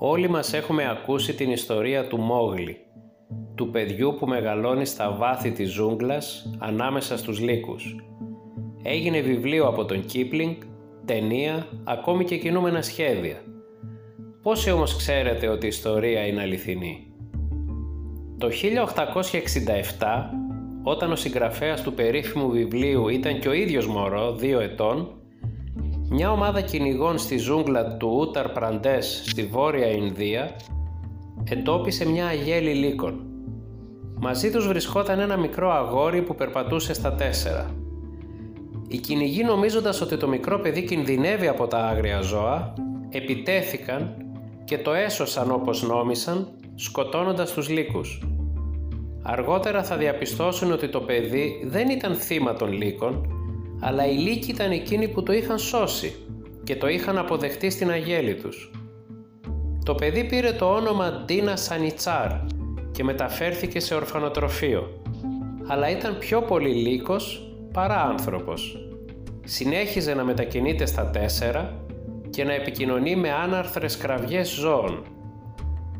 Όλοι μας έχουμε ακούσει την ιστορία του Μόγλη, του παιδιού που μεγαλώνει στα βάθη της ζούγκλας ανάμεσα στους λύκους. Έγινε βιβλίο από τον Κίπλινγκ, ταινία, ακόμη και κινούμενα σχέδια. Πόσοι όμως ξέρετε ότι η ιστορία είναι αληθινή; Το 1867, όταν ο συγγραφέας του περίφημου βιβλίου ήταν και ο ίδιος μωρό, δύο ετών, μια ομάδα κυνηγών στη ζούγκλα του Ούταρ Πραντές στη Βόρεια Ινδία εντόπισε μια αγέλη λύκων. Μαζί τους βρισκόταν ένα μικρό αγόρι που περπατούσε στα τέσσερα. Οι κυνηγοί νομίζοντας ότι το μικρό παιδί κινδυνεύει από τα άγρια ζώα, επιτέθηκαν και το έσωσαν όπως νόμισαν, σκοτώνοντας τους λύκους. Αργότερα θα διαπιστώσουν ότι το παιδί δεν ήταν θύμα των λύκων, αλλά οι λύκοι ήταν εκείνοι που το είχαν σώσει και το είχαν αποδεχτεί στην αγέλη τους. Το παιδί πήρε το όνομα Ντίνα Σανιτσάρ και μεταφέρθηκε σε ορφανοτροφείο, αλλά ήταν πιο πολύ λύκος παρά άνθρωπος. Συνέχιζε να μετακινείται στα τέσσερα και να επικοινωνεί με άναρθρες κραυγές ζώων.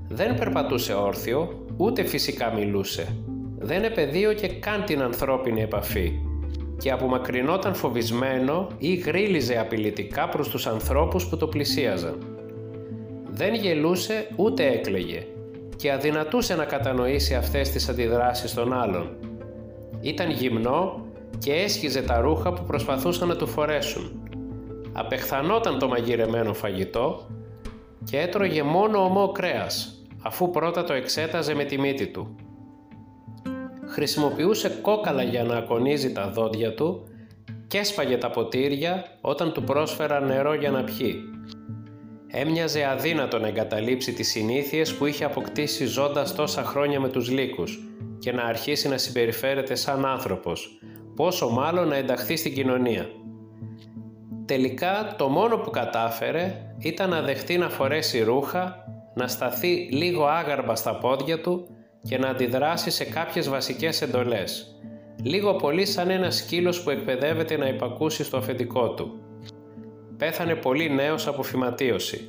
Δεν περπατούσε όρθιο, ούτε φυσικά μιλούσε. Δεν επαιδείωκε καν την ανθρώπινη επαφή και απομακρυνόταν φοβισμένο ή γρίλιζε απειλητικά προς τους ανθρώπους που το πλησίαζαν. Δεν γελούσε ούτε έκλαιγε και αδυνατούσε να κατανοήσει αυτές τις αντιδράσεις των άλλων. Ήταν γυμνό και έσχιζε τα ρούχα που προσπαθούσαν να του φορέσουν. Απεχθανόταν το μαγειρεμένο φαγητό και έτρωγε μόνο ομό κρέας, αφού πρώτα το εξέταζε με τη μύτη του χρησιμοποιούσε κόκαλα για να ακονίζει τα δόντια του και έσπαγε τα ποτήρια όταν του πρόσφεραν νερό για να πιει. Έμοιαζε αδύνατο να εγκαταλείψει τις συνήθειες που είχε αποκτήσει ζώντας τόσα χρόνια με τους λύκους και να αρχίσει να συμπεριφέρεται σαν άνθρωπος, πόσο μάλλον να ενταχθεί στην κοινωνία. Τελικά το μόνο που κατάφερε ήταν να δεχτεί να φορέσει ρούχα, να σταθεί λίγο άγαρμα στα πόδια του και να αντιδράσει σε κάποιες βασικές εντολές. Λίγο πολύ σαν ένας σκύλος που εκπαιδεύεται να υπακούσει στο αφεντικό του. Πέθανε πολύ νέος από φυματίωση.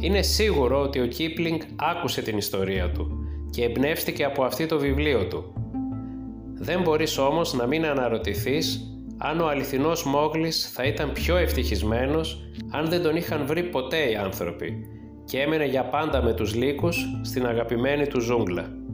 Είναι σίγουρο ότι ο Κίπλινγκ άκουσε την ιστορία του και εμπνεύστηκε από αυτή το βιβλίο του. Δεν μπορείς όμως να μην αναρωτηθείς αν ο αληθινός Μόγλης θα ήταν πιο ευτυχισμένος αν δεν τον είχαν βρει ποτέ οι άνθρωποι και έμενε για πάντα με τους λύκους στην αγαπημένη του ζούγκλα.